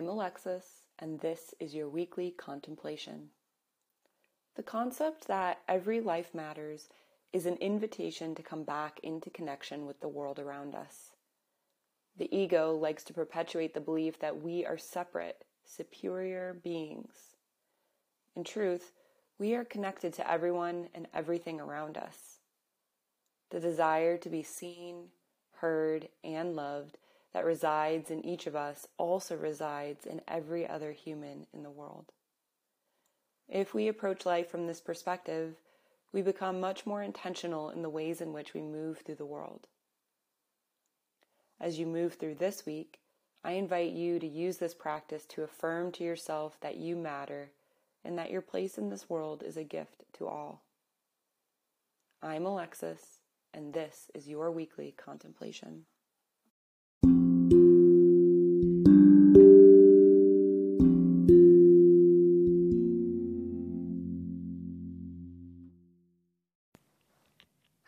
Alexis, and this is your weekly contemplation. The concept that every life matters is an invitation to come back into connection with the world around us. The ego likes to perpetuate the belief that we are separate, superior beings. In truth, we are connected to everyone and everything around us. The desire to be seen, heard, and loved that resides in each of us also resides in every other human in the world. If we approach life from this perspective, we become much more intentional in the ways in which we move through the world. As you move through this week, I invite you to use this practice to affirm to yourself that you matter and that your place in this world is a gift to all. I'm Alexis, and this is your weekly contemplation.